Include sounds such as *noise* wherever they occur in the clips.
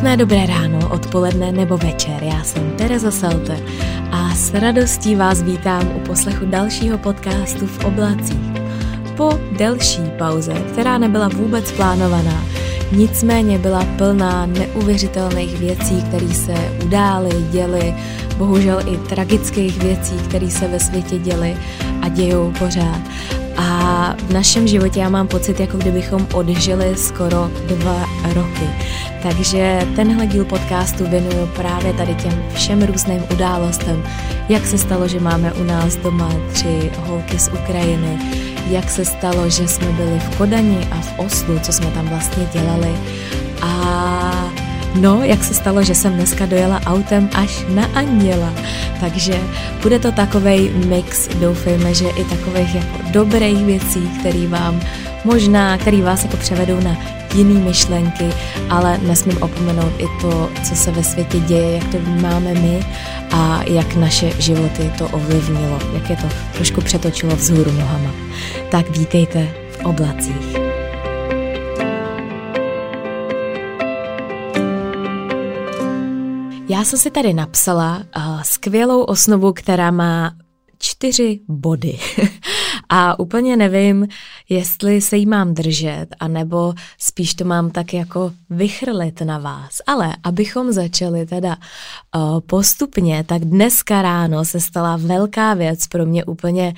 Krásné dobré ráno, odpoledne nebo večer. Já jsem Tereza Salte a s radostí vás vítám u poslechu dalšího podcastu v oblacích. Po delší pauze, která nebyla vůbec plánovaná, nicméně byla plná neuvěřitelných věcí, které se udály, děly, bohužel i tragických věcí, které se ve světě děly a dějou pořád. A v našem životě já mám pocit, jako kdybychom odžili skoro dva roky. Takže tenhle díl podcastu věnuju právě tady těm všem různým událostem. Jak se stalo, že máme u nás doma tři holky z Ukrajiny, jak se stalo, že jsme byli v Kodani a v Oslu, co jsme tam vlastně dělali. A No, jak se stalo, že jsem dneska dojela autem až na Anděla. Takže bude to takovej mix, doufejme, že i takových jako dobrých věcí, který vám možná, který vás jako převedou na jiný myšlenky, ale nesmím opomenout i to, co se ve světě děje, jak to vnímáme my a jak naše životy to ovlivnilo, jak je to trošku přetočilo vzhůru nohama. Tak vítejte v oblacích. Já jsem si tady napsala uh, skvělou osnovu, která má čtyři body. *laughs* a úplně nevím, jestli se jí mám držet, anebo spíš to mám tak jako vychrlit na vás. Ale abychom začali teda uh, postupně, tak dneska ráno se stala velká věc pro mě úplně,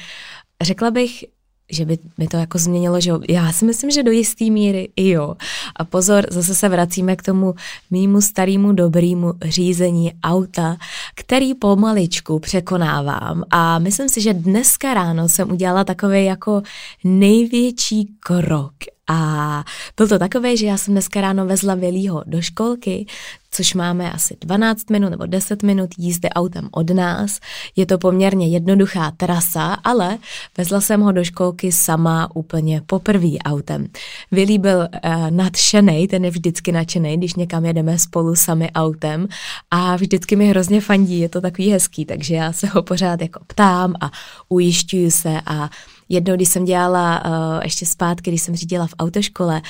řekla bych, že by mi to jako změnilo, že já si myslím, že do jisté míry i jo. A pozor, zase se vracíme k tomu mýmu starému dobrýmu řízení auta, který pomaličku překonávám a myslím si, že dneska ráno jsem udělala takový jako největší krok a byl to takové, že já jsem dneska ráno vezla Vilího do školky, což máme asi 12 minut nebo 10 minut jízdy autem od nás. Je to poměrně jednoduchá trasa, ale vezla jsem ho do školky sama úplně poprvý autem. Vilí byl uh, nadšený, ten je vždycky nadšený, když někam jedeme spolu sami autem a vždycky mi hrozně fandí, je to takový hezký, takže já se ho pořád jako ptám a ujišťuju se a Jednou, když jsem dělala uh, ještě zpátky, když jsem řídila v autoškole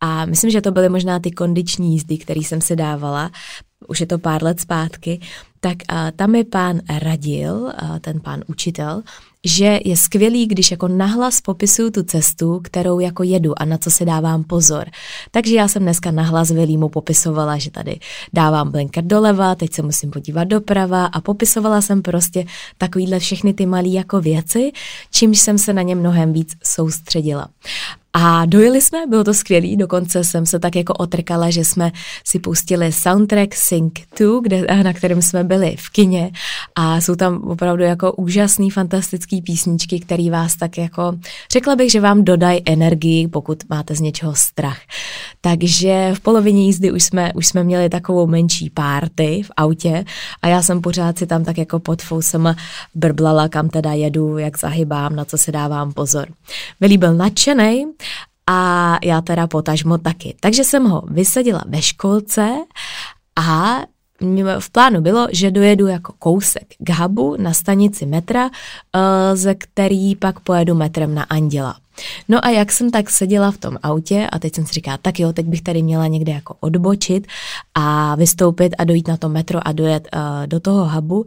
a myslím, že to byly možná ty kondiční jízdy, které jsem si dávala, už je to pár let zpátky, tak tam mi pán radil, ten pán učitel, že je skvělý, když jako nahlas popisuju tu cestu, kterou jako jedu a na co si dávám pozor. Takže já jsem dneska nahlas Vilímu popisovala, že tady dávám blinker doleva, teď se musím podívat doprava a popisovala jsem prostě takovýhle všechny ty malé jako věci, čímž jsem se na ně mnohem víc soustředila. A dojeli jsme, bylo to skvělý, dokonce jsem se tak jako otrkala, že jsme si pustili soundtrack Sync 2, kde, na kterém jsme byli v kině a jsou tam opravdu jako úžasný, fantastický písničky, které vás tak jako, řekla bych, že vám dodají energii, pokud máte z něčeho strach. Takže v polovině jízdy už jsme, už jsme měli takovou menší párty v autě a já jsem pořád si tam tak jako pod fousem brblala, kam teda jedu, jak zahybám, na co se dávám pozor. Vylí byl nadšený, a já teda potažmo taky. Takže jsem ho vysadila ve školce a v plánu bylo, že dojedu jako kousek k hubu na stanici metra, eh, ze který pak pojedu metrem na Anděla. No a jak jsem tak seděla v tom autě a teď jsem si říkala, tak jo, teď bych tady měla někde jako odbočit a vystoupit a dojít na to metro a dojet uh, do toho hubu,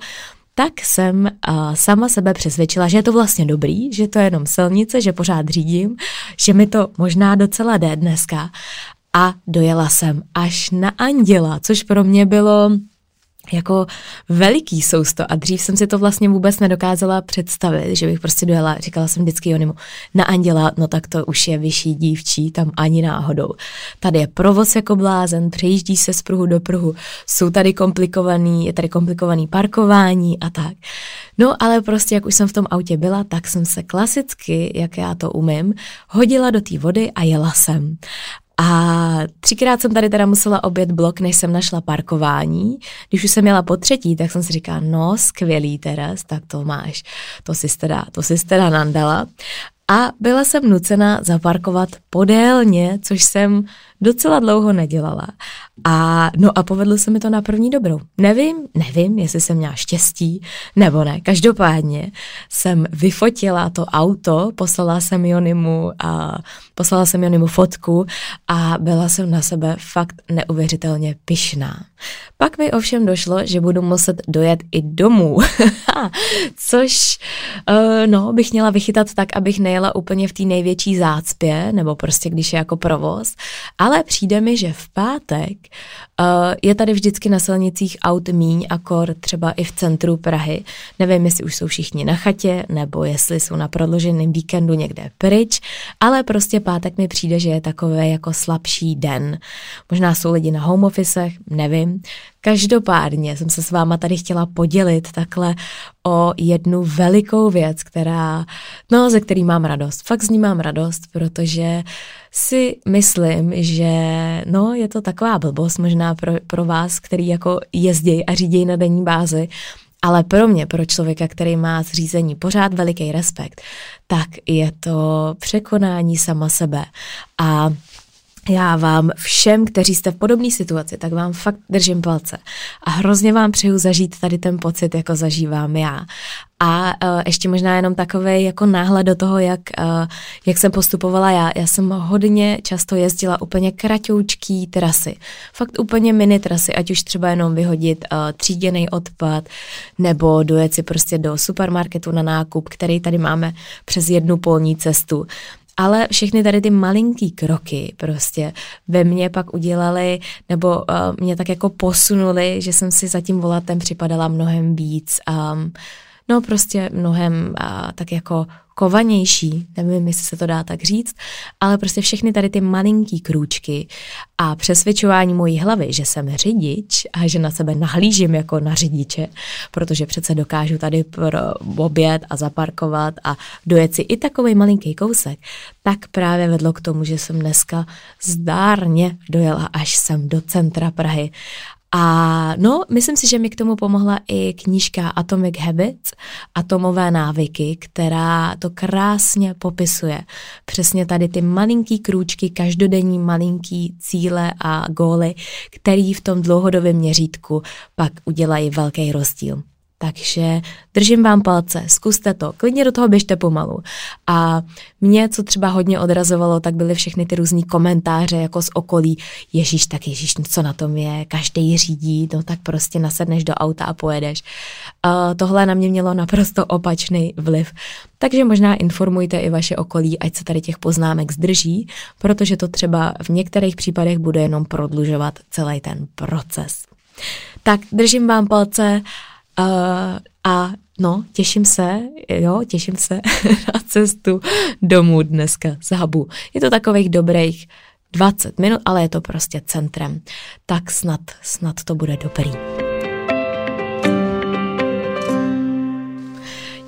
tak jsem uh, sama sebe přesvědčila, že je to vlastně dobrý, že to je jenom silnice, že pořád řídím, že mi to možná docela jde dneska. A dojela jsem až na Anděla, což pro mě bylo jako veliký sousto a dřív jsem si to vlastně vůbec nedokázala představit, že bych prostě dojela, říkala jsem vždycky Jonimu, na Anděla, no tak to už je vyšší dívčí, tam ani náhodou. Tady je provoz jako blázen, přejíždí se z pruhu do pruhu, jsou tady komplikovaný, je tady komplikovaný parkování a tak. No ale prostě, jak už jsem v tom autě byla, tak jsem se klasicky, jak já to umím, hodila do té vody a jela jsem. A třikrát jsem tady teda musela obět blok, než jsem našla parkování. Když už jsem měla po třetí, tak jsem si říkala, no skvělý Teres, tak to máš, to si teda, to si teda nandala. a byla jsem nucena zaparkovat podélně, což jsem docela dlouho nedělala. A no a povedlo se mi to na první dobrou. Nevím, nevím, jestli jsem měla štěstí nebo ne. Každopádně jsem vyfotila to auto, poslala jsem Jonimu a poslala jsem Jonimu fotku a byla jsem na sebe fakt neuvěřitelně pyšná. Pak mi ovšem došlo, že budu muset dojet i domů, *laughs* což uh, no, bych měla vychytat tak, abych nejela úplně v té největší zácpě, nebo prostě když je jako provoz, ale přijde mi, že v pátek uh, je tady vždycky na silnicích aut míň, akor třeba i v centru Prahy. Nevím, jestli už jsou všichni na chatě, nebo jestli jsou na prodlouženém víkendu někde pryč, ale prostě pátek mi přijde, že je takový jako slabší den. Možná jsou lidi na home officech, nevím. Každopádně jsem se s váma tady chtěla podělit takhle o jednu velikou věc, která, no, ze který mám radost. Fakt z ní mám radost, protože si myslím, že no, je to taková blbost možná pro, pro vás, který jako jezdí a řídí na denní bázi, ale pro mě, pro člověka, který má zřízení pořád veliký respekt, tak je to překonání sama sebe. A já vám všem, kteří jste v podobné situaci, tak vám fakt držím palce a hrozně vám přeju zažít tady ten pocit, jako zažívám já. A uh, ještě možná jenom takový jako náhled do toho, jak, uh, jak jsem postupovala já. Já jsem hodně často jezdila úplně kratoučký trasy. Fakt úplně mini trasy, ať už třeba jenom vyhodit uh, tříděný odpad nebo dojet si prostě do supermarketu na nákup, který tady máme přes jednu polní cestu. Ale všechny tady ty malinký kroky prostě ve mně pak udělali, nebo uh, mě tak jako posunuli, že jsem si za tím volatem připadala mnohem víc. Um, no prostě mnohem uh, tak jako kovanější, nevím, jestli se to dá tak říct, ale prostě všechny tady ty malinký krůčky a přesvědčování mojí hlavy, že jsem řidič a že na sebe nahlížím jako na řidiče, protože přece dokážu tady oběd a zaparkovat a dojet si i takový malinký kousek, tak právě vedlo k tomu, že jsem dneska zdárně dojela až sem do centra Prahy a no, myslím si, že mi k tomu pomohla i knížka Atomic Habits, Atomové návyky, která to krásně popisuje. Přesně tady ty malinký krůčky, každodenní malinký cíle a góly, který v tom dlouhodobém měřítku pak udělají velký rozdíl. Takže držím vám palce, zkuste to, klidně do toho běžte pomalu. A mě, co třeba hodně odrazovalo, tak byly všechny ty různý komentáře jako z okolí. Ježíš, tak Ježíš, co na tom je, každý řídí, no tak prostě nasedneš do auta a pojedeš. Uh, tohle na mě mělo naprosto opačný vliv. Takže možná informujte i vaše okolí, ať se tady těch poznámek zdrží, protože to třeba v některých případech bude jenom prodlužovat celý ten proces. Tak držím vám palce Uh, a no, těším se, jo, těším se *laughs* na cestu domů dneska z Habu. Je to takových dobrých 20 minut, ale je to prostě centrem. Tak snad, snad to bude dobrý.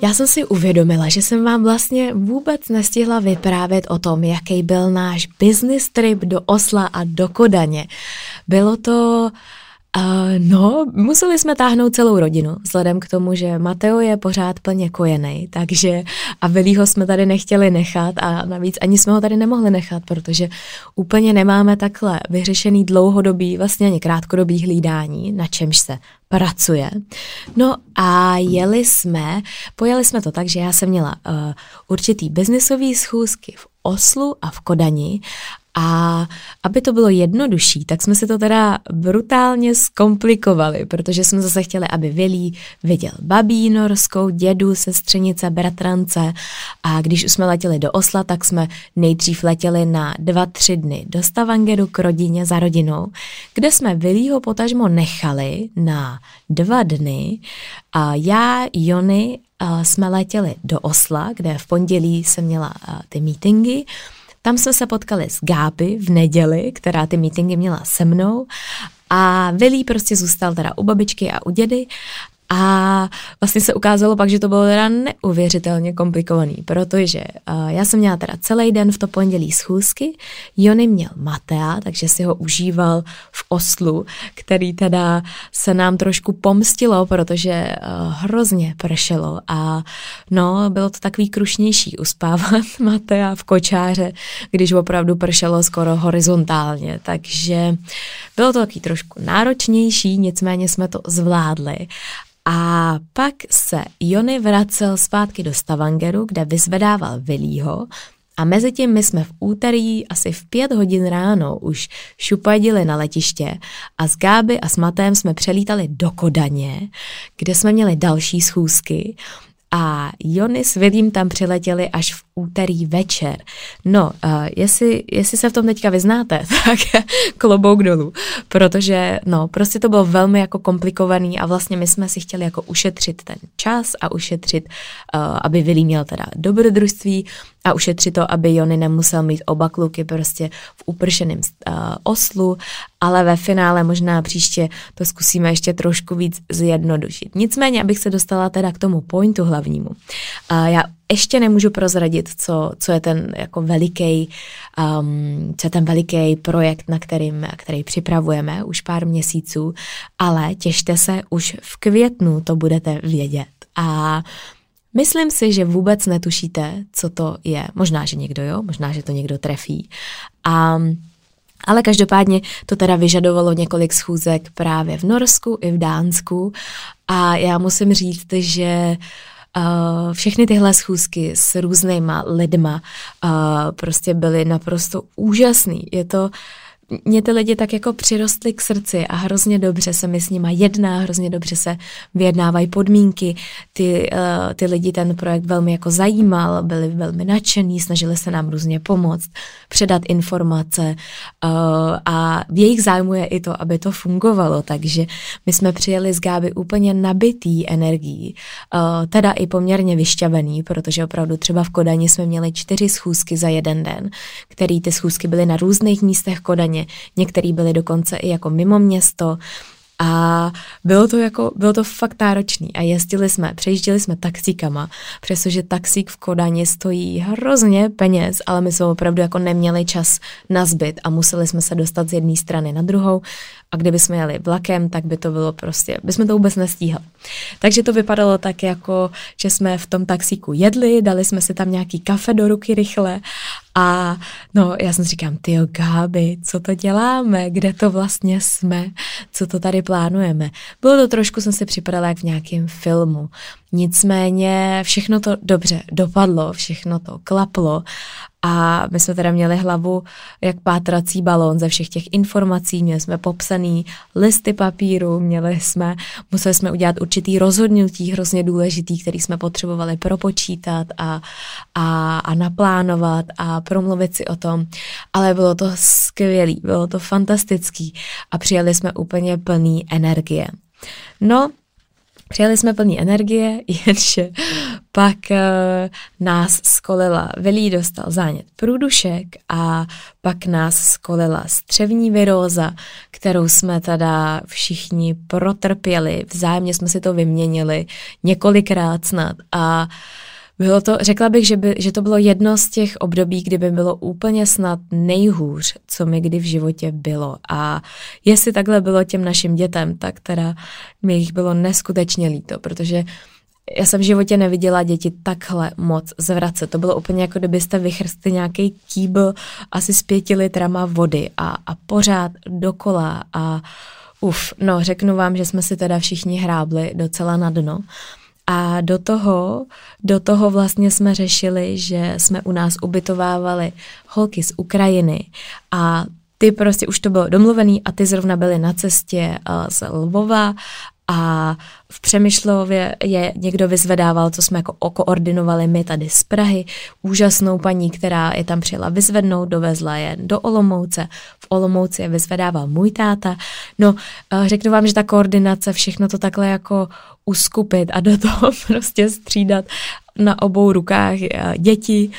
Já jsem si uvědomila, že jsem vám vlastně vůbec nestihla vyprávět o tom, jaký byl náš business trip do Osla a do Kodaně. Bylo to Uh, no, museli jsme táhnout celou rodinu, vzhledem k tomu, že Mateo je pořád plně kojený, takže a Vilího jsme tady nechtěli nechat a navíc ani jsme ho tady nemohli nechat, protože úplně nemáme takhle vyřešený dlouhodobý, vlastně ani krátkodobý hlídání, na čemž se pracuje. No a jeli jsme, pojeli jsme to tak, že já jsem měla uh, určitý biznisový schůzky v Oslu a v Kodani a aby to bylo jednodušší, tak jsme si to teda brutálně zkomplikovali, protože jsme zase chtěli, aby Vilí viděl babí norskou, dědu, sestřenice, bratrance. A když už jsme letěli do Osla, tak jsme nejdřív letěli na dva, tři dny do Stavangeru k rodině za rodinou, kde jsme Vilího potažmo nechali na dva dny. A já, Jony, jsme letěli do Osla, kde v pondělí jsem měla ty meetingy tam jsme se potkali s Gáby v neděli, která ty meetingy měla se mnou. A Vilí prostě zůstal teda u babičky a u dědy A vlastně se ukázalo pak, že to bylo teda neuvěřitelně komplikovaný, protože uh, já jsem měla teda celý den v to pondělí schůzky, Jony měl Matea, takže si ho užíval v Oslu, který teda se nám trošku pomstilo, protože uh, hrozně pršelo. A no, bylo to takový krušnější uspávat *laughs* Matea v kočáře, když opravdu pršelo skoro horizontálně, takže bylo to taky trošku náročnější, nicméně jsme to zvládli a pak se Jony vracel zpátky do Stavangeru, kde vyzvedával Vilího a mezi tím my jsme v úterý asi v pět hodin ráno už šupadili na letiště a s Gáby a s Matem jsme přelítali do Kodaně, kde jsme měli další schůzky. A Jony s Vilím tam přiletěli až v úterý večer. No, uh, jestli, jestli se v tom teďka vyznáte, *laughs* tak klobouk dolů, protože no, prostě to bylo velmi jako komplikovaný a vlastně my jsme si chtěli jako ušetřit ten čas a ušetřit, uh, aby Vili měl teda dobrodružství a ušetřit to, aby Jony nemusel mít oba kluky prostě v upršeném uh, oslu, ale ve finále možná příště to zkusíme ještě trošku víc zjednodušit. Nicméně, abych se dostala teda k tomu pointu hlavnímu. Uh, já ještě nemůžu prozradit, co, co je ten jako veliký, um, co je ten veliký projekt, na kterým, který připravujeme už pár měsíců, ale těšte se, už v květnu to budete vědět. A Myslím si, že vůbec netušíte, co to je. Možná, že někdo jo, možná, že to někdo trefí. A ale každopádně to teda vyžadovalo několik schůzek právě v Norsku i v Dánsku a já musím říct, že Uh, všechny tyhle schůzky s různýma lidma uh, prostě byly naprosto úžasný. Je to mě ty lidi tak jako přirostly k srdci a hrozně dobře se mi s nima jedná, hrozně dobře se vyjednávají podmínky. Ty, uh, ty lidi ten projekt velmi jako zajímal, byli velmi nadšený, snažili se nám různě pomoct, předat informace uh, a v jejich zájmu je i to, aby to fungovalo, takže my jsme přijeli z Gáby úplně nabitý energií, uh, teda i poměrně vyšťavený, protože opravdu třeba v Kodani jsme měli čtyři schůzky za jeden den, který ty schůzky byly na různých místech Kodaně, některý byli dokonce i jako mimo město, a bylo to jako, bylo to fakt náročný. A jezdili jsme, přejížděli jsme taxíkama, přestože taxík v Kodani stojí hrozně peněz, ale my jsme opravdu jako neměli čas na zbyt a museli jsme se dostat z jedné strany na druhou. A kdyby jsme jeli vlakem, tak by to bylo prostě, by jsme to vůbec nestíhali. Takže to vypadalo tak jako, že jsme v tom taxíku jedli, dali jsme si tam nějaký kafe do ruky rychle a no, já jsem si říkám, ty Gáby, co to děláme, kde to vlastně jsme, co to tady plánujeme. Bylo to trošku, jsem si připadala jak v nějakém filmu. Nicméně všechno to dobře dopadlo, všechno to klaplo a my jsme teda měli hlavu jak pátrací balón ze všech těch informací, měli jsme popsaný listy papíru, měli jsme, museli jsme udělat určitý rozhodnutí hrozně důležitý, který jsme potřebovali propočítat a, a, a naplánovat a promluvit si o tom, ale bylo to skvělý, bylo to fantastický a přijeli jsme úplně plný energie. No, Přijeli jsme plný energie, *laughs* jenže pak uh, nás skolila, Velí dostal zánět průdušek a pak nás skolila střevní viróza, kterou jsme teda všichni protrpěli, vzájemně jsme si to vyměnili několikrát snad a uh, bylo to, řekla bych, že, by, že to bylo jedno z těch období, kdyby bylo úplně snad nejhůř, co mi kdy v životě bylo. A jestli takhle bylo těm našim dětem, tak teda mi jich bylo neskutečně líto, protože já jsem v životě neviděla děti takhle moc zvracet. To bylo úplně jako kdybyste vychrstli nějaký kýbl asi s pěti litrama vody a, a pořád dokola a uf, no řeknu vám, že jsme si teda všichni hrábli docela na dno. A do toho, do toho vlastně jsme řešili, že jsme u nás ubytovávali holky z Ukrajiny. A ty prostě už to bylo domluvený a ty zrovna byly na cestě uh, z Lvova a v Přemyšlově je někdo vyzvedával, co jsme jako koordinovali my tady z Prahy, úžasnou paní, která je tam přijela vyzvednout, dovezla je do Olomouce, v Olomouci je vyzvedával můj táta. No, eh, řeknu vám, že ta koordinace, všechno to takhle jako uskupit a do toho *laughs* prostě střídat na obou rukách eh, děti.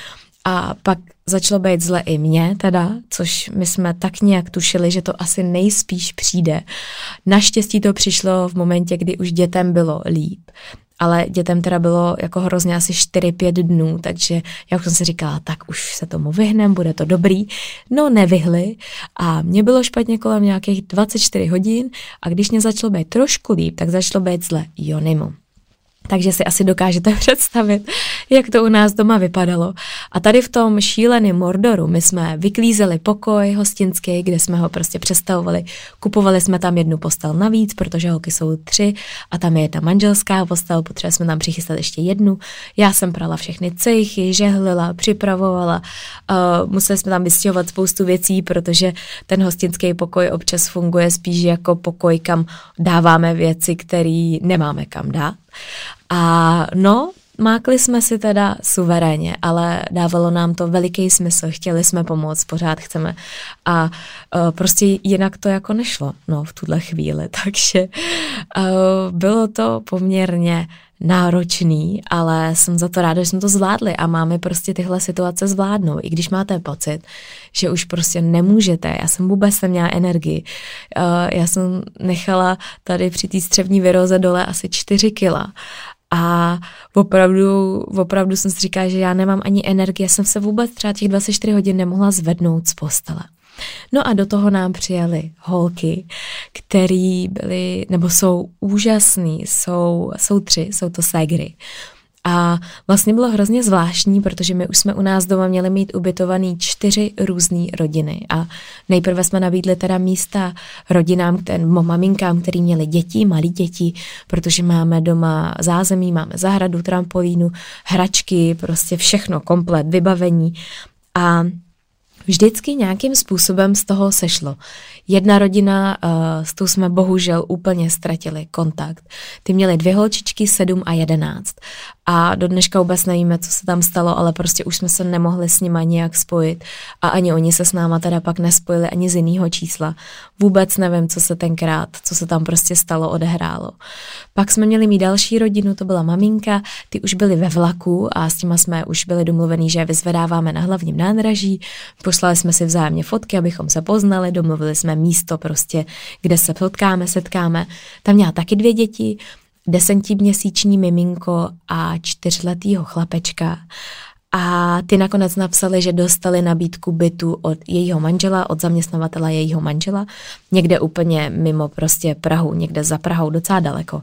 A pak začalo být zle i mě teda, což my jsme tak nějak tušili, že to asi nejspíš přijde. Naštěstí to přišlo v momentě, kdy už dětem bylo líp ale dětem teda bylo jako hrozně asi 4-5 dnů, takže já už jsem si říkala, tak už se tomu vyhnem, bude to dobrý. No nevyhli a mě bylo špatně kolem nějakých 24 hodin a když mě začalo být trošku líp, tak začalo být zle Jonimu. Takže si asi dokážete *laughs* představit, jak to u nás doma vypadalo. A tady v tom šíleném Mordoru my jsme vyklízeli pokoj hostinský, kde jsme ho prostě přestavovali. Kupovali jsme tam jednu postel navíc, protože holky jsou tři a tam je ta manželská postel, potřebovali jsme tam přichystat ještě jednu. Já jsem prala všechny cejchy, žehlila, připravovala. Uh, museli jsme tam vystěhovat spoustu věcí, protože ten hostinský pokoj občas funguje spíš jako pokoj, kam dáváme věci, které nemáme kam dát. A no, Mákli jsme si teda suverénně, ale dávalo nám to veliký smysl, chtěli jsme pomoct, pořád chceme. A uh, prostě jinak to jako nešlo, no, v tuhle chvíli, *laughs* takže uh, bylo to poměrně náročný, ale jsem za to ráda, že jsme to zvládli a máme prostě tyhle situace zvládnout, i když máte pocit, že už prostě nemůžete. Já jsem vůbec neměla energii. Uh, já jsem nechala tady při té střevní vyroze dole asi 4 kila a opravdu, opravdu jsem si říkala, že já nemám ani energii, já jsem se vůbec třeba těch 24 hodin nemohla zvednout z postele. No a do toho nám přijeli holky, který byly, nebo jsou úžasný, jsou, jsou tři, jsou to ségry. A vlastně bylo hrozně zvláštní, protože my už jsme u nás doma měli mít ubytovaný čtyři různé rodiny. A nejprve jsme nabídli teda místa rodinám, ten, maminkám, který měli děti, malí děti, protože máme doma zázemí, máme zahradu, trampolínu, hračky, prostě všechno, komplet, vybavení. A vždycky nějakým způsobem z toho sešlo. Jedna rodina, uh, s tou jsme bohužel úplně ztratili kontakt. Ty měly dvě holčičky, sedm a jedenáct a do dneška vůbec nevíme, co se tam stalo, ale prostě už jsme se nemohli s nima nijak spojit a ani oni se s náma teda pak nespojili ani z jiného čísla. Vůbec nevím, co se tenkrát, co se tam prostě stalo, odehrálo. Pak jsme měli mít další rodinu, to byla maminka, ty už byly ve vlaku a s těma jsme už byli domluvení, že je vyzvedáváme na hlavním nádraží, poslali jsme si vzájemně fotky, abychom se poznali, domluvili jsme místo prostě, kde se potkáme, setkáme. Tam měla taky dvě děti, desetiměsíční miminko a čtyřletýho chlapečka. A ty nakonec napsali, že dostali nabídku bytu od jejího manžela, od zaměstnavatele jejího manžela, někde úplně mimo prostě Prahu, někde za Prahou, docela daleko.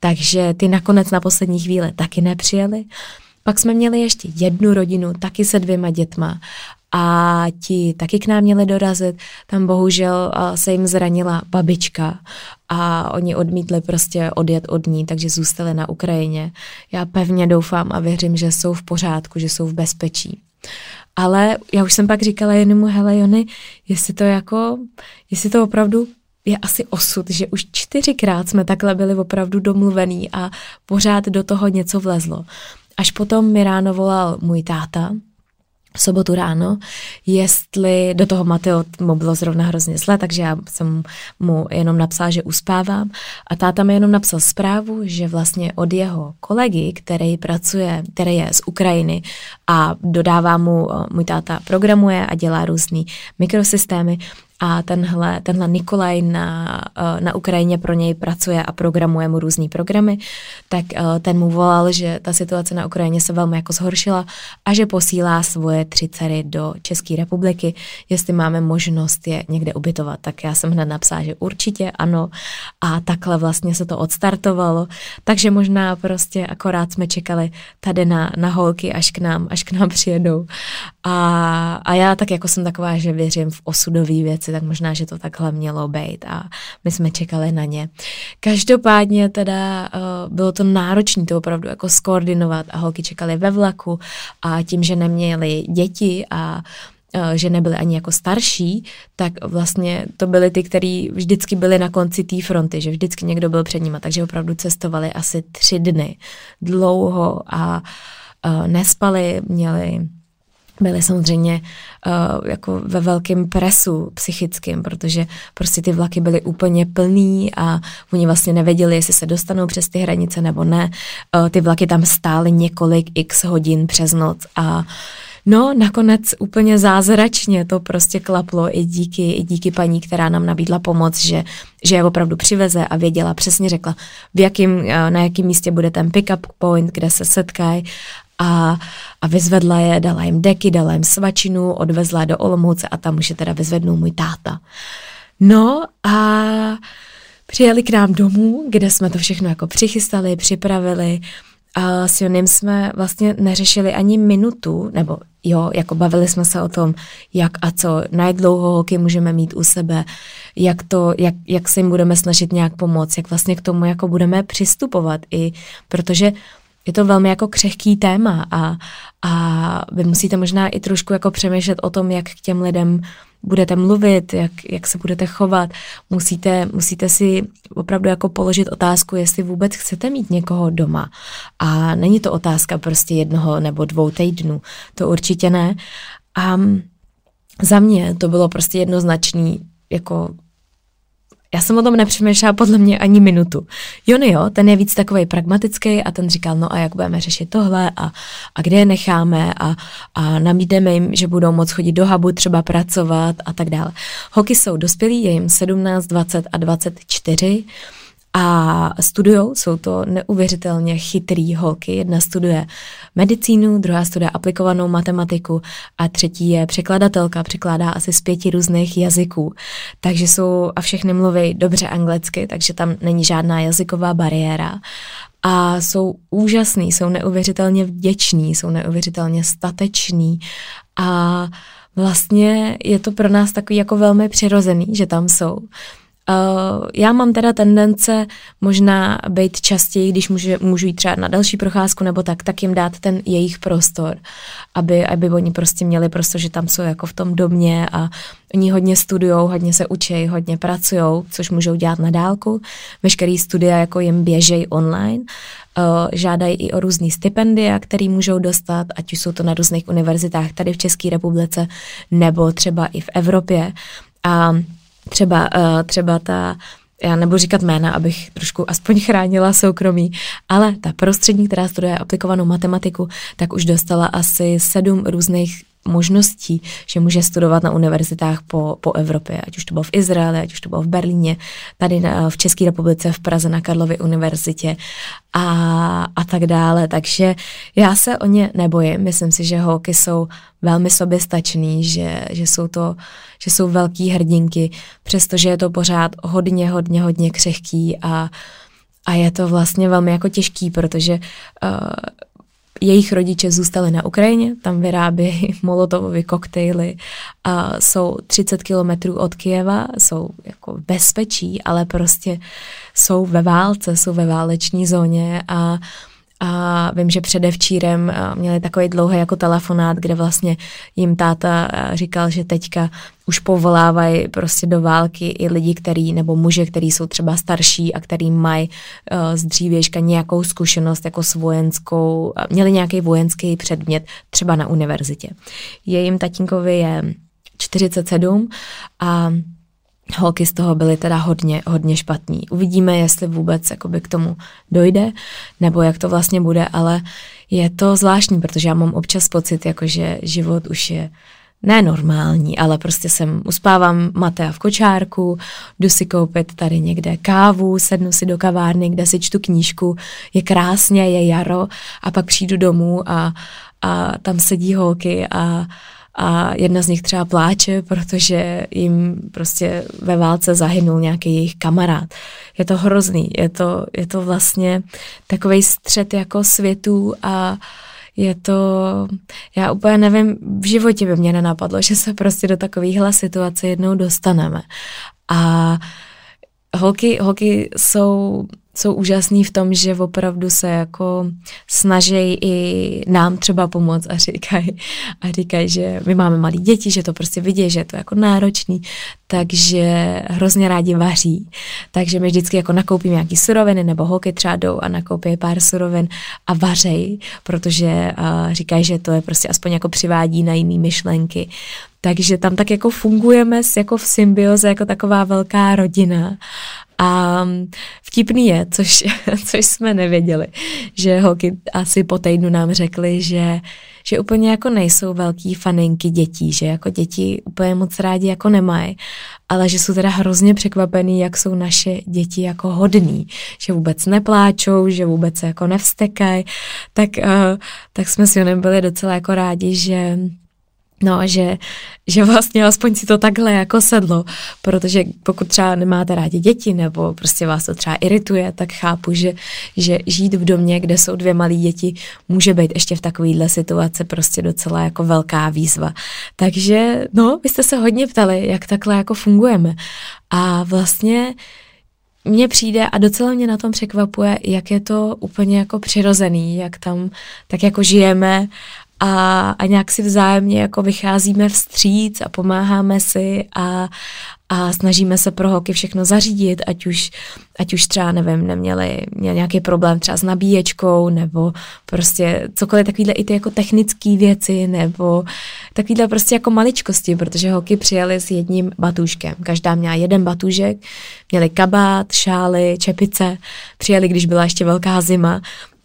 Takže ty nakonec na poslední chvíli taky nepřijeli. Pak jsme měli ještě jednu rodinu, taky se dvěma dětma a ti taky k nám měli dorazit. Tam bohužel se jim zranila babička a oni odmítli prostě odjet od ní, takže zůstali na Ukrajině. Já pevně doufám a věřím, že jsou v pořádku, že jsou v bezpečí. Ale já už jsem pak říkala jenému, hele Jony, jestli to jako, jestli to opravdu je asi osud, že už čtyřikrát jsme takhle byli opravdu domluvený a pořád do toho něco vlezlo. Až potom mi ráno volal můj táta, v sobotu ráno, jestli do toho Mateo mu bylo zrovna hrozně zle, takže já jsem mu jenom napsala, že uspávám. A táta mi jenom napsal zprávu, že vlastně od jeho kolegy, který pracuje, který je z Ukrajiny a dodává mu, můj táta programuje a dělá různý mikrosystémy, a tenhle, tenhle Nikolaj na, eh, na Ukrajině pro něj pracuje a programuje mu různý programy, tak eh, ten mu volal, že ta situace na Ukrajině se velmi jako zhoršila a že posílá svoje tři dcery do České republiky, jestli máme možnost je někde ubytovat. Tak já jsem hned napsala, že určitě ano a takhle vlastně se to odstartovalo, takže možná prostě akorát jsme čekali tady na, na holky, až k nám, až k nám přijedou. A, a já tak jako jsem taková, že věřím v osudové věci, věci, tak možná, že to takhle mělo být a my jsme čekali na ně. Každopádně teda uh, bylo to náročné to opravdu jako skoordinovat a holky čekali ve vlaku a tím, že neměli děti a eh, že nebyli ani jako starší, tak vlastně to byly ty, kteří vždycky byli na konci té fronty, že vždycky někdo byl před nimi, takže opravdu cestovali asi tři dny dlouho a uh, nespali, měli byli samozřejmě uh, jako ve velkém presu psychickým, protože prostě ty vlaky byly úplně plný a oni vlastně nevěděli, jestli se dostanou přes ty hranice nebo ne. Uh, ty vlaky tam stály několik x hodin přes noc a No, nakonec úplně zázračně to prostě klaplo i díky, i díky paní, která nám nabídla pomoc, že, že je opravdu přiveze a věděla, přesně řekla, v jakým, eh, na jakém místě bude ten pick-up point, kde se setkají a, a vyzvedla je, dala jim deky, dala jim svačinu, odvezla do Olomouce a tam už je teda vyzvednul můj táta. No a přijeli k nám domů, kde jsme to všechno jako přichystali, připravili a s Jonem jsme vlastně neřešili ani minutu, nebo jo, jako bavili jsme se o tom, jak a co, na dlouho holky můžeme mít u sebe, jak to, jak, jak se jim budeme snažit nějak pomoct, jak vlastně k tomu jako budeme přistupovat i, protože je to velmi jako křehký téma a, a vy musíte možná i trošku jako přemýšlet o tom, jak k těm lidem budete mluvit, jak, jak se budete chovat. Musíte, musíte si opravdu jako položit otázku, jestli vůbec chcete mít někoho doma. A není to otázka prostě jednoho nebo dvou týdnů. To určitě ne. A za mě to bylo prostě jednoznačný jako já jsem o tom nepřemýšlela podle mě ani minutu. Jony jo, ten je víc takový pragmatický a ten říkal, no a jak budeme řešit tohle a, a kde je necháme a, a nabídeme jim, že budou moc chodit do hubu, třeba pracovat a tak dále. Hoky jsou dospělí, je jim 17, 20 a 24 a studujou, jsou to neuvěřitelně chytrý holky. Jedna studuje medicínu, druhá studuje aplikovanou matematiku a třetí je překladatelka, překládá asi z pěti různých jazyků. Takže jsou a všechny mluví dobře anglicky, takže tam není žádná jazyková bariéra. A jsou úžasný, jsou neuvěřitelně vděční, jsou neuvěřitelně stateční a vlastně je to pro nás takový jako velmi přirozený, že tam jsou. Uh, já mám teda tendence možná být častěji, když můžu, můžu jít třeba na další procházku nebo tak, tak jim dát ten jejich prostor, aby, aby oni prostě měli prostor, že tam jsou jako v tom domě a oni hodně studujou, hodně se učí, hodně pracují, což můžou dělat na dálku. Veškerý studia jako jim běžejí online, uh, žádají i o různý stipendia, který můžou dostat, ať už jsou to na různých univerzitách tady v České republice nebo třeba i v Evropě. A Třeba, uh, třeba ta já nebudu říkat jména, abych trošku aspoň chránila soukromí, ale ta prostřední, která studuje aplikovanou matematiku, tak už dostala asi sedm různých možností, že může studovat na univerzitách po, po Evropě, ať už to bylo v Izraeli, ať už to bylo v Berlíně, tady na, v České republice, v Praze na Karlově univerzitě a, a tak dále. Takže já se o ně nebojím. Myslím si, že holky jsou velmi soběstačný, že, že, jsou to, že jsou velký hrdinky, přestože je to pořád hodně, hodně, hodně křehký a, a je to vlastně velmi jako těžký, protože uh, jejich rodiče zůstali na Ukrajině, tam vyrábějí *laughs* molotovové koktejly a jsou 30 kilometrů od Kijeva, jsou jako bezpečí, ale prostě jsou ve válce, jsou ve váleční zóně a a vím, že předevčírem měli takový dlouhý jako telefonát, kde vlastně jim táta říkal, že teďka už povolávají prostě do války i lidi, který, nebo muže, který jsou třeba starší a který mají uh, z dřívěžka nějakou zkušenost jako s vojenskou, měli nějaký vojenský předmět třeba na univerzitě. Jejím tatínkovi je 47 a holky z toho byly teda hodně, hodně špatní. Uvidíme, jestli vůbec jakoby k tomu dojde, nebo jak to vlastně bude, ale je to zvláštní, protože já mám občas pocit, jako že život už je ne normální, ale prostě jsem uspávám Matea v kočárku, jdu si koupit tady někde kávu, sednu si do kavárny, kde si čtu knížku, je krásně, je jaro a pak přijdu domů a, a tam sedí holky a, a jedna z nich třeba pláče, protože jim prostě ve válce zahynul nějaký jejich kamarád. Je to hrozný, je to, je to vlastně takový střed jako světů a je to, já úplně nevím, v životě by mě nenapadlo, že se prostě do takovéhle situace jednou dostaneme. A holky, holky jsou jsou úžasný v tom, že opravdu se jako snaží i nám třeba pomoct a říkají, a říkají, že my máme malí děti, že to prostě vidí, že je to jako náročný, takže hrozně rádi vaří. Takže my vždycky jako nakoupíme nějaký suroviny nebo holky třeba jdou a nakoupí pár surovin a vařej, protože říkají, že to je prostě aspoň jako přivádí na jiný myšlenky. Takže tam tak jako fungujeme jako v symbioze, jako taková velká rodina. A vtipný je, což, *laughs* což jsme nevěděli, že holky asi po týdnu nám řekly, že, že úplně jako nejsou velký faninky dětí, že jako děti úplně moc rádi jako nemají, ale že jsou teda hrozně překvapený, jak jsou naše děti jako hodný, že vůbec nepláčou, že vůbec se jako nevstekají, tak, uh, tak jsme s Jonem byli docela jako rádi, že No, že, že vlastně aspoň si to takhle jako sedlo, protože pokud třeba nemáte rádi děti nebo prostě vás to třeba irituje, tak chápu, že, že žít v domě, kde jsou dvě malé děti, může být ještě v takovéhle situaci prostě docela jako velká výzva. Takže no, vy jste se hodně ptali, jak takhle jako fungujeme. A vlastně mně přijde a docela mě na tom překvapuje, jak je to úplně jako přirozený, jak tam tak jako žijeme a, a nějak si vzájemně jako vycházíme vstříc a pomáháme si a, a snažíme se pro holky všechno zařídit, ať už, ať už třeba, nevím, neměli měli nějaký problém třeba s nabíječkou, nebo prostě cokoliv takovýhle i ty jako technické věci, nebo takovýhle prostě jako maličkosti, protože holky přijeli s jedním batůžkem. Každá měla jeden batůžek, měli kabát, šály, čepice, přijeli, když byla ještě velká zima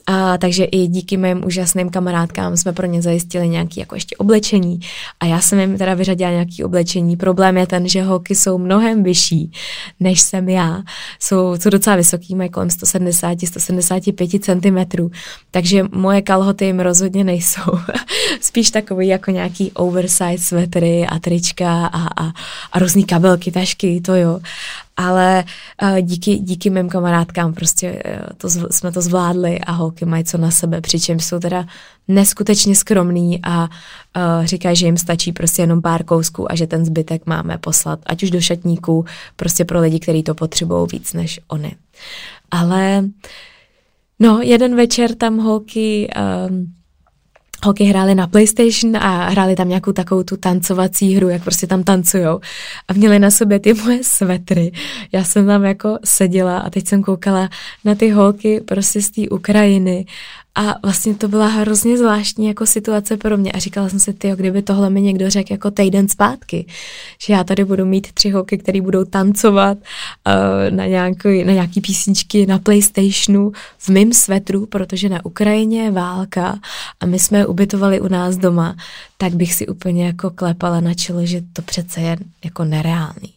a takže i díky mým úžasným kamarádkám jsme pro ně zajistili nějaké jako ještě oblečení. A já jsem jim teda vyřadila nějaké oblečení. Problém je ten, že holky jsou mnohem vyšší, než jsem já. Jsou, jsou docela vysoký, mají kolem 170-175 cm. Takže moje kalhoty jim rozhodně nejsou. *laughs* Spíš takový jako nějaký oversize svetry a trička a, a, a různý kabelky, tašky, to jo ale uh, díky, díky mým kamarádkám prostě uh, to, jsme to zvládli a holky mají co na sebe, přičemž jsou teda neskutečně skromný a uh, říkají, že jim stačí prostě jenom pár kousků a že ten zbytek máme poslat, ať už do šatníků, prostě pro lidi, kteří to potřebují víc než oni. Ale no, jeden večer tam holky um, holky hrály na PlayStation a hráli tam nějakou takovou tu tancovací hru, jak prostě tam tancujou. A měli na sobě ty moje svetry. Já jsem tam jako seděla a teď jsem koukala na ty holky prostě z té Ukrajiny a vlastně to byla hrozně zvláštní jako situace pro mě a říkala jsem si, ty, kdyby tohle mi někdo řekl jako týden zpátky, že já tady budu mít tři holky, které budou tancovat uh, na, nějaký, na nějaký písničky na Playstationu v mém svetru, protože na Ukrajině je válka a my jsme je ubytovali u nás doma, tak bych si úplně jako klepala na čelo, že to přece je jako nereálný.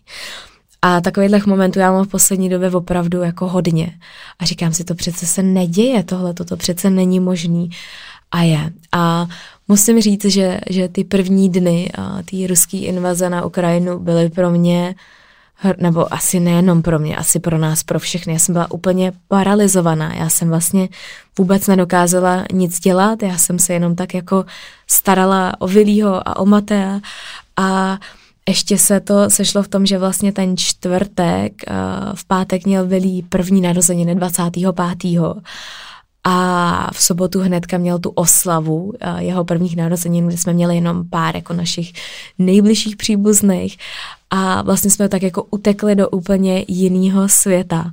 A takových momentů já mám v poslední době opravdu jako hodně. A říkám si, to přece se neděje, tohle, to přece není možný. A je. A musím říct, že, že ty první dny té ruské invaze na Ukrajinu byly pro mě, nebo asi nejenom pro mě, asi pro nás, pro všechny. Já jsem byla úplně paralizovaná. Já jsem vlastně vůbec nedokázala nic dělat. Já jsem se jenom tak jako starala o Vilího a o Matea a ještě se to sešlo v tom, že vlastně ten čtvrtek, uh, v pátek měl Vilí první narozeniny 25. A v sobotu hnedka měl tu oslavu uh, jeho prvních narozenin, kde jsme měli jenom pár jako našich nejbližších příbuzných a vlastně jsme tak jako utekli do úplně jiného světa.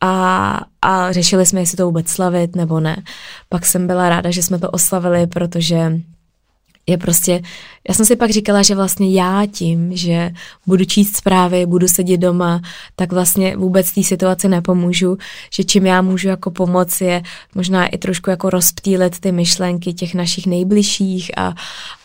A, a řešili jsme, jestli to vůbec slavit nebo ne. Pak jsem byla ráda, že jsme to oslavili, protože je prostě, já jsem si pak říkala, že vlastně já tím, že budu číst zprávy, budu sedět doma, tak vlastně vůbec té situaci nepomůžu, že čím já můžu jako pomoci je možná i trošku jako rozptýlet ty myšlenky těch našich nejbližších a,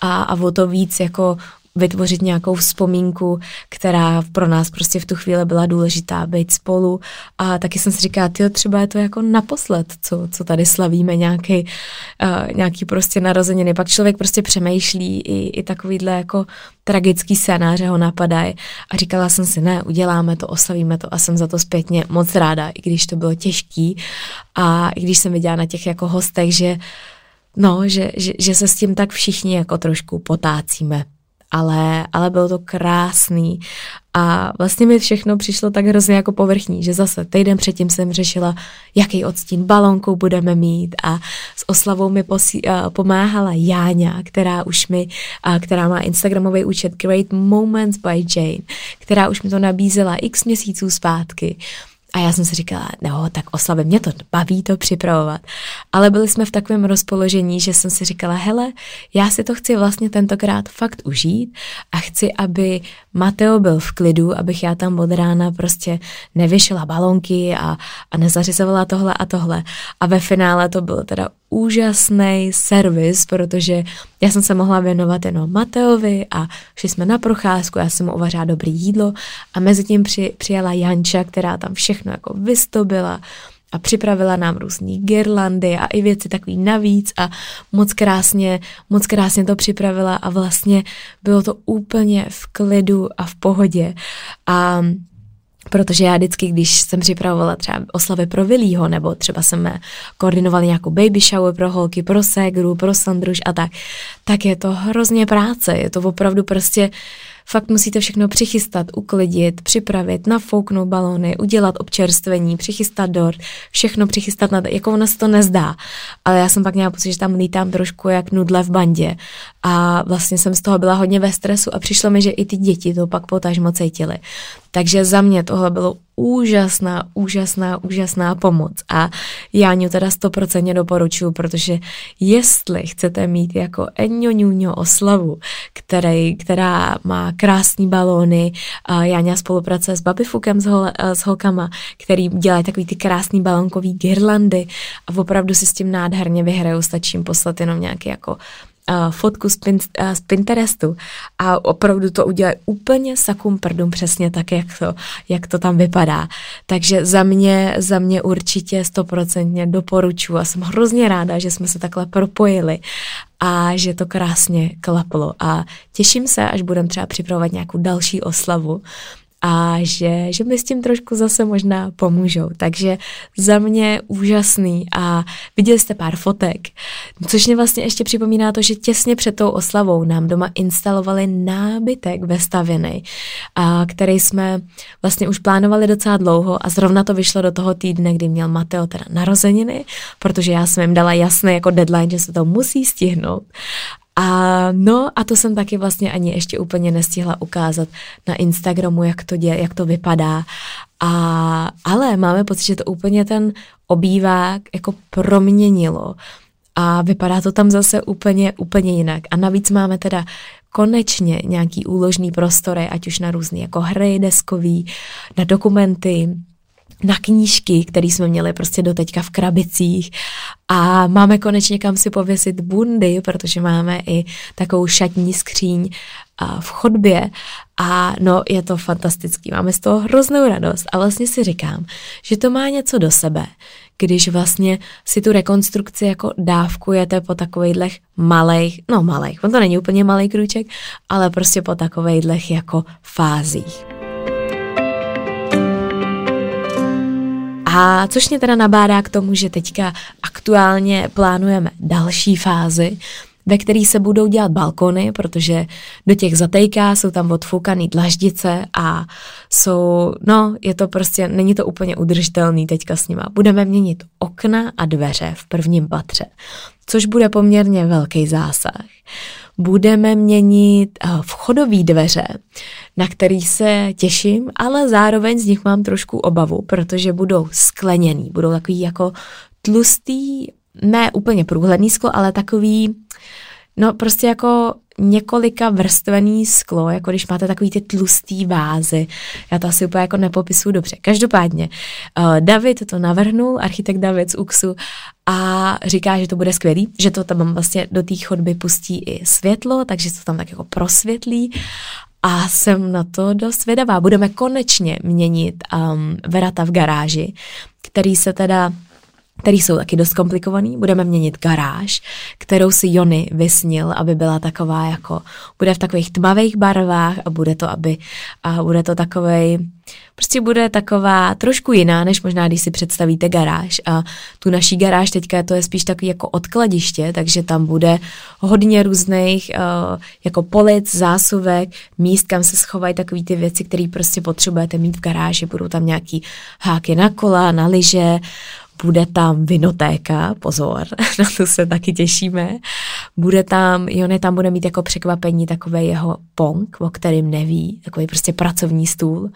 a, a o to víc jako vytvořit nějakou vzpomínku, která pro nás prostě v tu chvíli byla důležitá, být spolu. A taky jsem si říkala, ty třeba je to jako naposled, co, co tady slavíme, nějaký, uh, nějaký prostě narozeniny. Pak člověk prostě přemýšlí i, i takovýhle jako tragický scénáře ho napadají. A říkala jsem si, ne, uděláme to, oslavíme to a jsem za to zpětně moc ráda, i když to bylo těžký. A i když jsem viděla na těch jako hostech, že No, že, že, že se s tím tak všichni jako trošku potácíme ale, ale bylo to krásný. A vlastně mi všechno přišlo tak hrozně jako povrchní, že zase týden předtím jsem řešila, jaký odstín balonku budeme mít. A s oslavou mi posí, uh, pomáhala Jáňa, která už mi, uh, která má Instagramový účet Great Moments by Jane, která už mi to nabízela x měsíců zpátky A já jsem si říkala, no, tak oslavy, mě to baví to připravovat. Ale byli jsme v takovém rozpoložení, že jsem si říkala, hele, já si to chci vlastně tentokrát fakt užít a chci, aby Mateo byl v klidu, abych já tam od rána prostě nevyšla balonky a, a nezařizovala tohle a tohle. A ve finále to bylo teda úžasný servis, protože já jsem se mohla věnovat jenom Mateovi a šli jsme na procházku, já jsem mu uvařila dobrý jídlo a mezi tím při, přijela Janča, která tam všechno jako vystobila a připravila nám různé girlandy a i věci takový navíc a moc krásně, moc krásně to připravila a vlastně bylo to úplně v klidu a v pohodě a Protože já vždycky, když jsem připravovala třeba oslavy pro Vilího, nebo třeba jsme koordinovali nějakou baby shower pro holky, pro ségru, pro Sandruš a tak, tak je to hrozně práce. Je to opravdu prostě Fakt musíte všechno přichystat, uklidit, připravit, nafouknout balony, udělat občerstvení, přichystat dort, všechno přichystat, na, jako ono se to nezdá. Ale já jsem pak měla pocit, že tam lítám trošku jak nudle v bandě a vlastně jsem z toho byla hodně ve stresu a přišlo mi, že i ty děti to pak potažmo cítily. Takže za mě tohle bylo úžasná, úžasná, úžasná pomoc. A já ňu teda stoprocentně doporučuji, protože jestli chcete mít jako Enňo oslavu, který, která má krásný balóny, Jáňa spolupracuje s Babifukem s, hol, s holkama, který dělají takový ty krásný balonkový girlandy a opravdu si s tím nádherně vyhrajou, stačí jim poslat jenom nějaký jako uh, fotku z, pin, uh, z Pinterestu. A opravdu to udělají úplně sakum prdum přesně tak, jak to, jak to tam vypadá. Takže za mě, za mě určitě stoprocentně doporučuji a jsem hrozně ráda, že jsme se takhle propojili a že to krásně klaplo. A těším se, až budeme třeba připravovat nějakou další oslavu, a že, že mi s tím trošku zase možná pomůžou. Takže za mě úžasný a viděli jste pár fotek, což mě vlastně ještě připomíná to, že těsně před tou oslavou nám doma instalovali nábytek vestavěný, a který jsme vlastně už plánovali docela dlouho a zrovna to vyšlo do toho týdne, kdy měl Mateo teda narozeniny, protože já jsem jim dala jasný jako deadline, že se to musí stihnout. A no a to jsem taky vlastně ani ještě úplně nestihla ukázat na Instagramu, jak to, dě, jak to vypadá. A, ale máme pocit, že to úplně ten obývák jako proměnilo. A vypadá to tam zase úplně, úplně jinak. A navíc máme teda konečně nějaký úložný prostory, ať už na různé jako hry deskový, na dokumenty, na knížky, které jsme měli prostě doteďka v krabicích. A máme konečně kam si pověsit bundy, protože máme i takovou šatní skříň v chodbě. A no je to fantastický, máme z toho hroznou radost. A vlastně si říkám, že to má něco do sebe, když vlastně si tu rekonstrukci jako dávkujete po takovejhlech malých, no malých, on to není úplně malý krůček, ale prostě po takovejhlech jako fázích. A což mě teda nabádá k tomu, že teďka aktuálně plánujeme další fázi, ve který se budou dělat balkony, protože do těch zatejká jsou tam odfoukaný dlaždice a jsou, no, je to prostě, není to úplně udržitelný teďka s nima. Budeme měnit okna a dveře v prvním patře, což bude poměrně velký zásah budeme měnit eh, vchodové dveře, na který se těším, ale zároveň z nich mám trošku obavu, protože budou skleněný, budou takový jako tlustý, ne úplně průhledný sklo, ale takový, no prostě jako několika vrstvený sklo, jako když máte takový ty tlustý vázy. Já to asi úplně jako nepopisuju dobře. Každopádně, uh, David to navrhnul, architekt David z UXu a říká, že to bude skvělý, že to tam vlastně do té chodby pustí i světlo, takže to tam tak jako prosvětlí a jsem na to dost vědavá. Budeme konečně měnit um, verata v garáži, který se teda který jsou taky dost komplikovaný. Budeme měnit garáž, kterou si Jony vysnil, aby byla taková jako, bude v takových tmavých barvách a bude to, aby, a bude to takovej, prostě bude taková trošku jiná, než možná, když si představíte garáž. A tu naší garáž teďka to je spíš takový jako odkladiště, takže tam bude hodně různých uh, jako polic, zásuvek, míst, kam se schovají takové ty věci, které prostě potřebujete mít v garáži. Budou tam nějaký háky na kola, na lyže, bude tam vinotéka, pozor, *laughs* na to se taky těšíme. Bude tam, Jony tam bude mít jako překvapení takový jeho pong, o kterým neví, takový prostě pracovní stůl.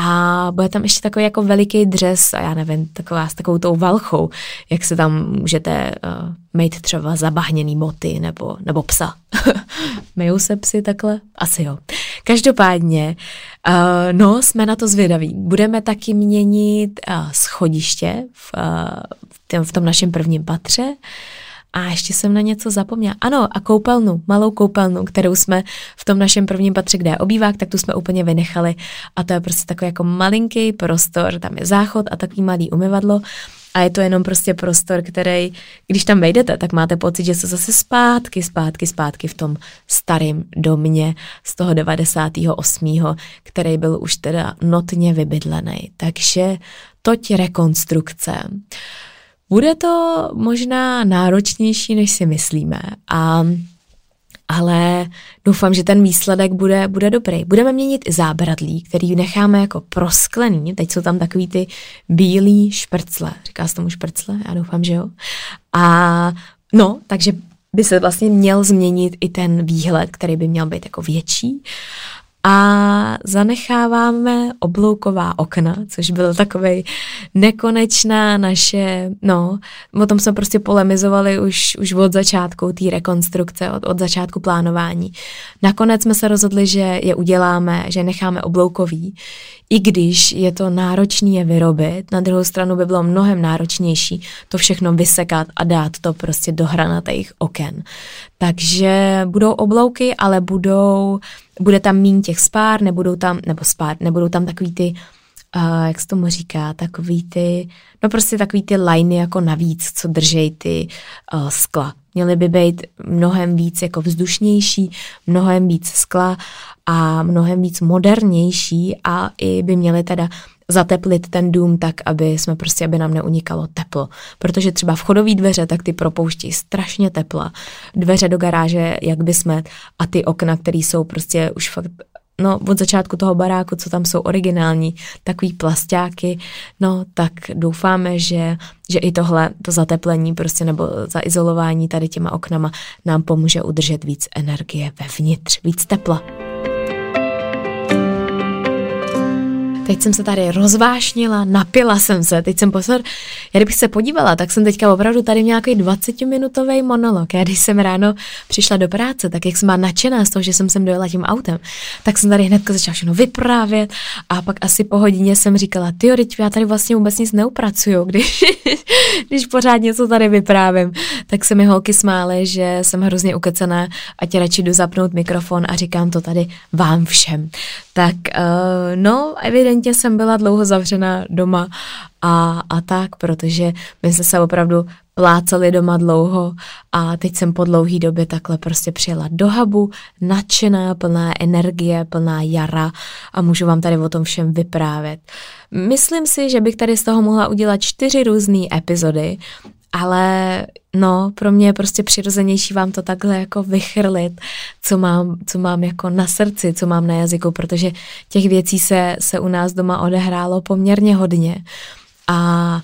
A bude tam ještě takový jako veliký dřez a já nevím, taková s takovou tou valchou, jak se tam můžete uh, mít třeba zabahněný boty nebo, nebo psa. *laughs* Myjou se psy takhle? Asi jo. Každopádně, uh, no, jsme na to zvědaví. Budeme taky měnit uh, schodiště v, uh, v tom našem prvním patře. A ještě jsem na něco zapomněla. Ano, a koupelnu, malou koupelnu, kterou jsme v tom našem prvním patře, kde je obývák, tak tu jsme úplně vynechali. A to je prostě takový jako malinký prostor, tam je záchod a takový malý umyvadlo. A je to jenom prostě prostor, který, když tam vejdete, tak máte pocit, že se zase zpátky, zpátky, zpátky v tom starém domě z toho 98., který byl už teda notně vybydlený. Takže toť rekonstrukce. Bude to možná náročnější, než si myslíme. A ale doufám, že ten výsledek bude, bude dobrý. Budeme měnit i zábradlí, který necháme jako prosklený. Teď jsou tam takový ty bílý šprcle. Říká se tomu šprcle? Já doufám, že jo. A no, takže by se vlastně měl změnit i ten výhled, který by měl být jako větší a zanecháváme oblouková okna, což bylo takový nekonečná naše, no, o tom jsme prostě polemizovali už, už od začátku té rekonstrukce, od, od začátku plánování. Nakonec jsme se rozhodli, že je uděláme, že necháme obloukový, i když je to náročný je vyrobit, na druhou stranu by bylo mnohem náročnější to všechno vysekat a dát to prostě do hranatých oken. Takže budou oblouky, ale budou, bude tam mín těch spár, nebudou tam, nebo spár, nebudou tam takový ty uh, jak se tomu říká, takový ty, no prostě takový ty liney jako navíc, co držej ty uh, skla. Měly by být mnohem víc jako vzdušnější, mnohem víc skla a mnohem víc modernější a i by měly teda zateplit ten dům tak, aby jsme prostě, aby nám neunikalo teplo. Protože třeba vchodové dveře, tak ty propouští strašně tepla. Dveře do garáže, jak by jsme, a ty okna, které jsou prostě už fakt no od začátku toho baráku, co tam jsou originální, takový plastáky, no tak doufáme, že, že i tohle, to zateplení prostě nebo zaizolování tady těma oknama nám pomůže udržet víc energie vevnitř, víc tepla. Teď jsem se tady rozvášnila, napila jsem se, teď jsem pozor, já kdybych se podívala, tak jsem teďka opravdu tady měla nějaký 20-minutový monolog. Já když jsem ráno přišla do práce, tak jak jsem byla nadšená z toho, že jsem sem dojela tím autem, tak jsem tady hned začala všechno vyprávět a pak asi po hodině jsem říkala, ty já tady vlastně vůbec nic neupracuju, když, *laughs* když pořád něco tady vyprávím. Tak se mi holky smály, že jsem hrozně ukecená a tě radši jdu zapnout mikrofon a říkám to tady vám všem. Tak uh, no, evidentně jsem byla dlouho zavřena doma a, a tak, protože my jsme se opravdu plácali doma dlouho a teď jsem po dlouhý době takhle prostě přijela do hubu, nadšená, plná energie, plná jara a můžu vám tady o tom všem vyprávět. Myslím si, že bych tady z toho mohla udělat čtyři různé epizody ale no, pro mě je prostě přirozenější vám to takhle jako vychrlit, co mám, co mám jako na srdci, co mám na jazyku, protože těch věcí se, se u nás doma odehrálo poměrně hodně. A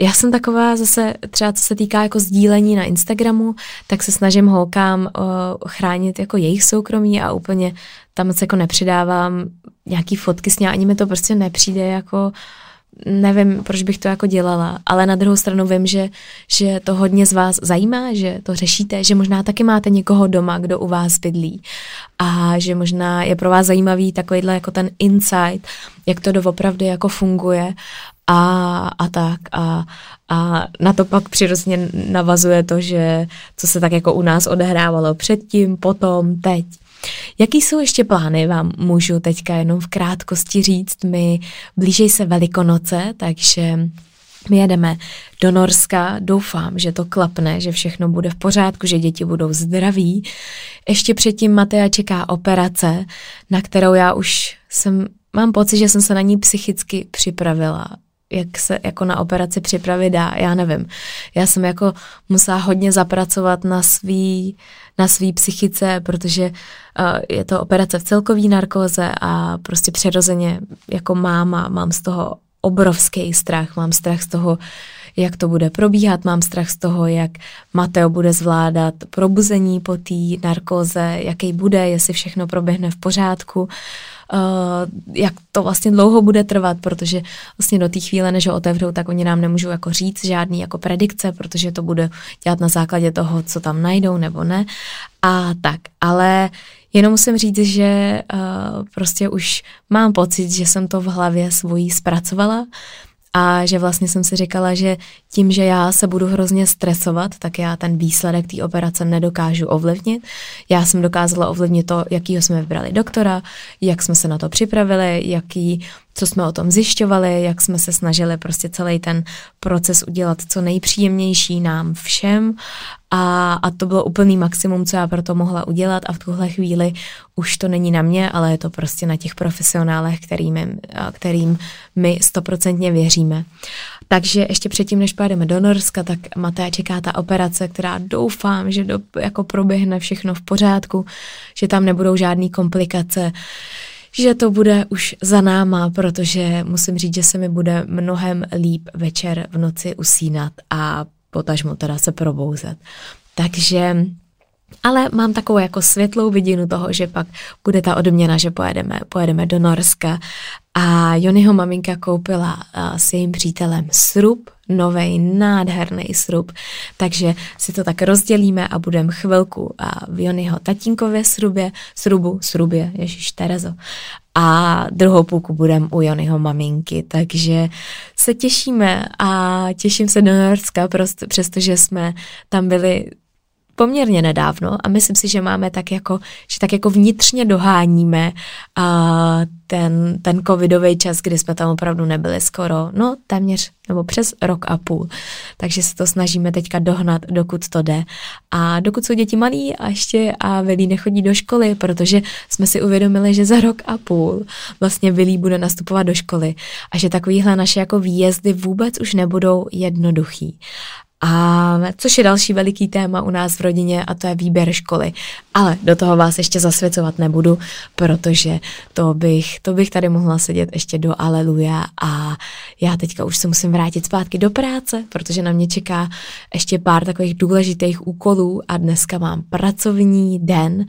já jsem taková zase, třeba co se týká jako sdílení na Instagramu, tak se snažím holkám uh, chránit jako jejich soukromí a úplně tam moc jako nepřidávám nějaký fotky s ně, ani mi to prostě nepřijde jako uh, nevím, proč bych to jako dělala, ale na druhou stranu vím, že, že to hodně z vás zajímá, že to řešíte, že možná taky máte někoho doma, kdo u vás bydlí a že možná je pro vás zajímavý takovýhle jako ten insight, jak to doopravdy jako funguje a, a tak a, a na to pak přirozeně navazuje to, že co se tak jako u nás odehrávalo předtím, potom, teď. Jaký jsou ještě plány, vám můžu teďka jenom v krátkosti říct. My blíží se Velikonoce, takže my jedeme do Norska, doufám, že to klapne, že všechno bude v pořádku, že děti budou zdraví. Ještě předtím Matea čeká operace, na kterou já už jsem, mám pocit, že jsem se na ní psychicky připravila jak se jako na operaci připravit dá, já nevím. Já jsem jako musela hodně zapracovat na svý, na svý psychice, protože uh, je to operace v celkový narkóze a prostě přirozeně jako máma mám z toho obrovský strach, mám strach z toho, jak to bude probíhat, mám strach z toho, jak Mateo bude zvládat probuzení po té narkóze, jaký bude, jestli všechno proběhne v pořádku. Jak to vlastně dlouho bude trvat, protože vlastně do té chvíle, než ho otevřou, tak oni nám nemůžou jako říct žádný jako predikce, protože to bude dělat na základě toho, co tam najdou nebo ne. A tak, ale jenom musím říct, že uh, prostě už mám pocit, že jsem to v hlavě svojí zpracovala, a že vlastně jsem si říkala, že tím, že já se budu hrozně stresovat, tak já ten výsledek té operace nedokážu ovlivnit. Já jsem dokázala ovlivnit to, jakýho jsme vybrali doktora, jak jsme se na to připravili, jaký co jsme o tom zjišťovali, jak jsme se snažili prostě celý ten proces udělat co nejpříjemnější nám všem. A, a to bylo úplný maximum, co já pro to mohla udělat. A v tuhle chvíli už to není na mě, ale je to prostě na těch profesionálech, kterým, kterým my stoprocentně věříme. Takže ještě předtím, než pojedeme do Norska, tak Maté čeká ta operace, která doufám, že do, jako proběhne všechno v pořádku, že tam nebudou žádné komplikace, že to bude už za náma, protože musím říct, že se mi bude mnohem líp večer v noci usínat a potažmo teda se probouzet. Takže ale mám takovou jako světlou vidinu toho, že pak bude ta odměna, že pojedeme, pojedeme do Norska. A Jonyho maminka koupila uh, s jejím přítelem srub, nový nádherný srub, takže si to tak rozdělíme a budeme chvilku uh, v Jonyho tatínkově srubě, srubu, srubě, Ježíš Terezo, a druhou půlku budeme u Jonyho maminky, takže se těšíme a těším se do Norska, přestože jsme tam byli poměrně nedávno a myslím si, že máme tak jako, že tak jako vnitřně doháníme a ten, ten covidový čas, kdy jsme tam opravdu nebyli skoro, no téměř nebo přes rok a půl. Takže se to snažíme teďka dohnat, dokud to jde. A dokud jsou děti malí a ještě a Vilí nechodí do školy, protože jsme si uvědomili, že za rok a půl vlastně Vilí bude nastupovat do školy a že takovýhle naše jako výjezdy vůbec už nebudou jednoduchý. A což je další veliký téma u nás v rodině a to je výběr školy. Ale do toho vás ještě zasvěcovat nebudu, protože to bych, to bych tady mohla sedět ještě do aleluja a já teďka už se musím vrátit zpátky do práce, protože na mě čeká ještě pár takových důležitých úkolů a dneska mám pracovní den.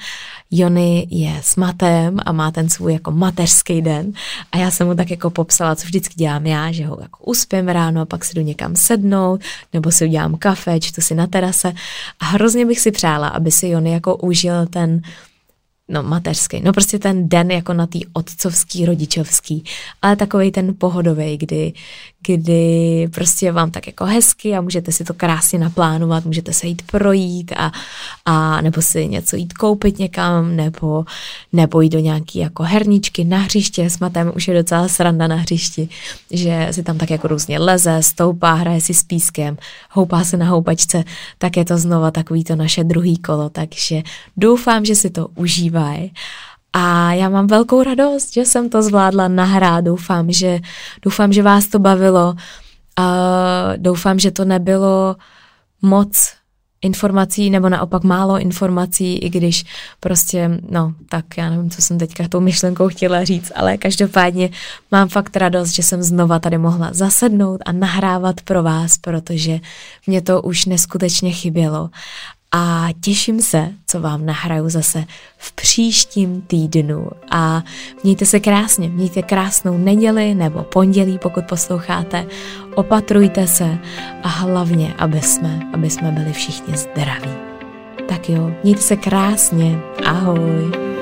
Jony je s matem a má ten svůj jako mateřský den a já jsem mu tak jako popsala, co vždycky dělám já, že ho jako uspím ráno, pak si jdu někam sednout, nebo si udělám kafe, čtu si na terase a hrozně bych si přála, aby si Jony jako užil ten no mateřský, no prostě ten den jako na tý otcovský, rodičovský, ale takový ten pohodový, kdy, kdy prostě vám tak jako hezky a můžete si to krásně naplánovat, můžete se jít projít a, a nebo si něco jít koupit někam, nebo, nebo jít do nějaký jako herničky na hřiště, s matem už je docela sranda na hřišti, že si tam tak jako různě leze, stoupá, hraje si s pískem, houpá se na houpačce, tak je to znova takový to naše druhý kolo, takže doufám, že si to užívají a já mám velkou radost, že jsem to zvládla nahrát. Doufám, že, doufám, že vás to bavilo. A doufám, že to nebylo moc informací nebo naopak málo informací, i když prostě, no, tak já nevím, co jsem teďka tou myšlenkou chtěla říct, ale každopádně mám fakt radost, že jsem znova tady mohla zasednout a nahrávat pro vás, protože mě to už neskutečně chybělo a těším se, co vám nahraju zase v příštím týdnu a mějte se krásně, mějte krásnou neděli nebo pondělí, pokud posloucháte, opatrujte se a hlavně, aby jsme, aby jsme byli všichni zdraví. Tak jo, mějte se krásně, ahoj.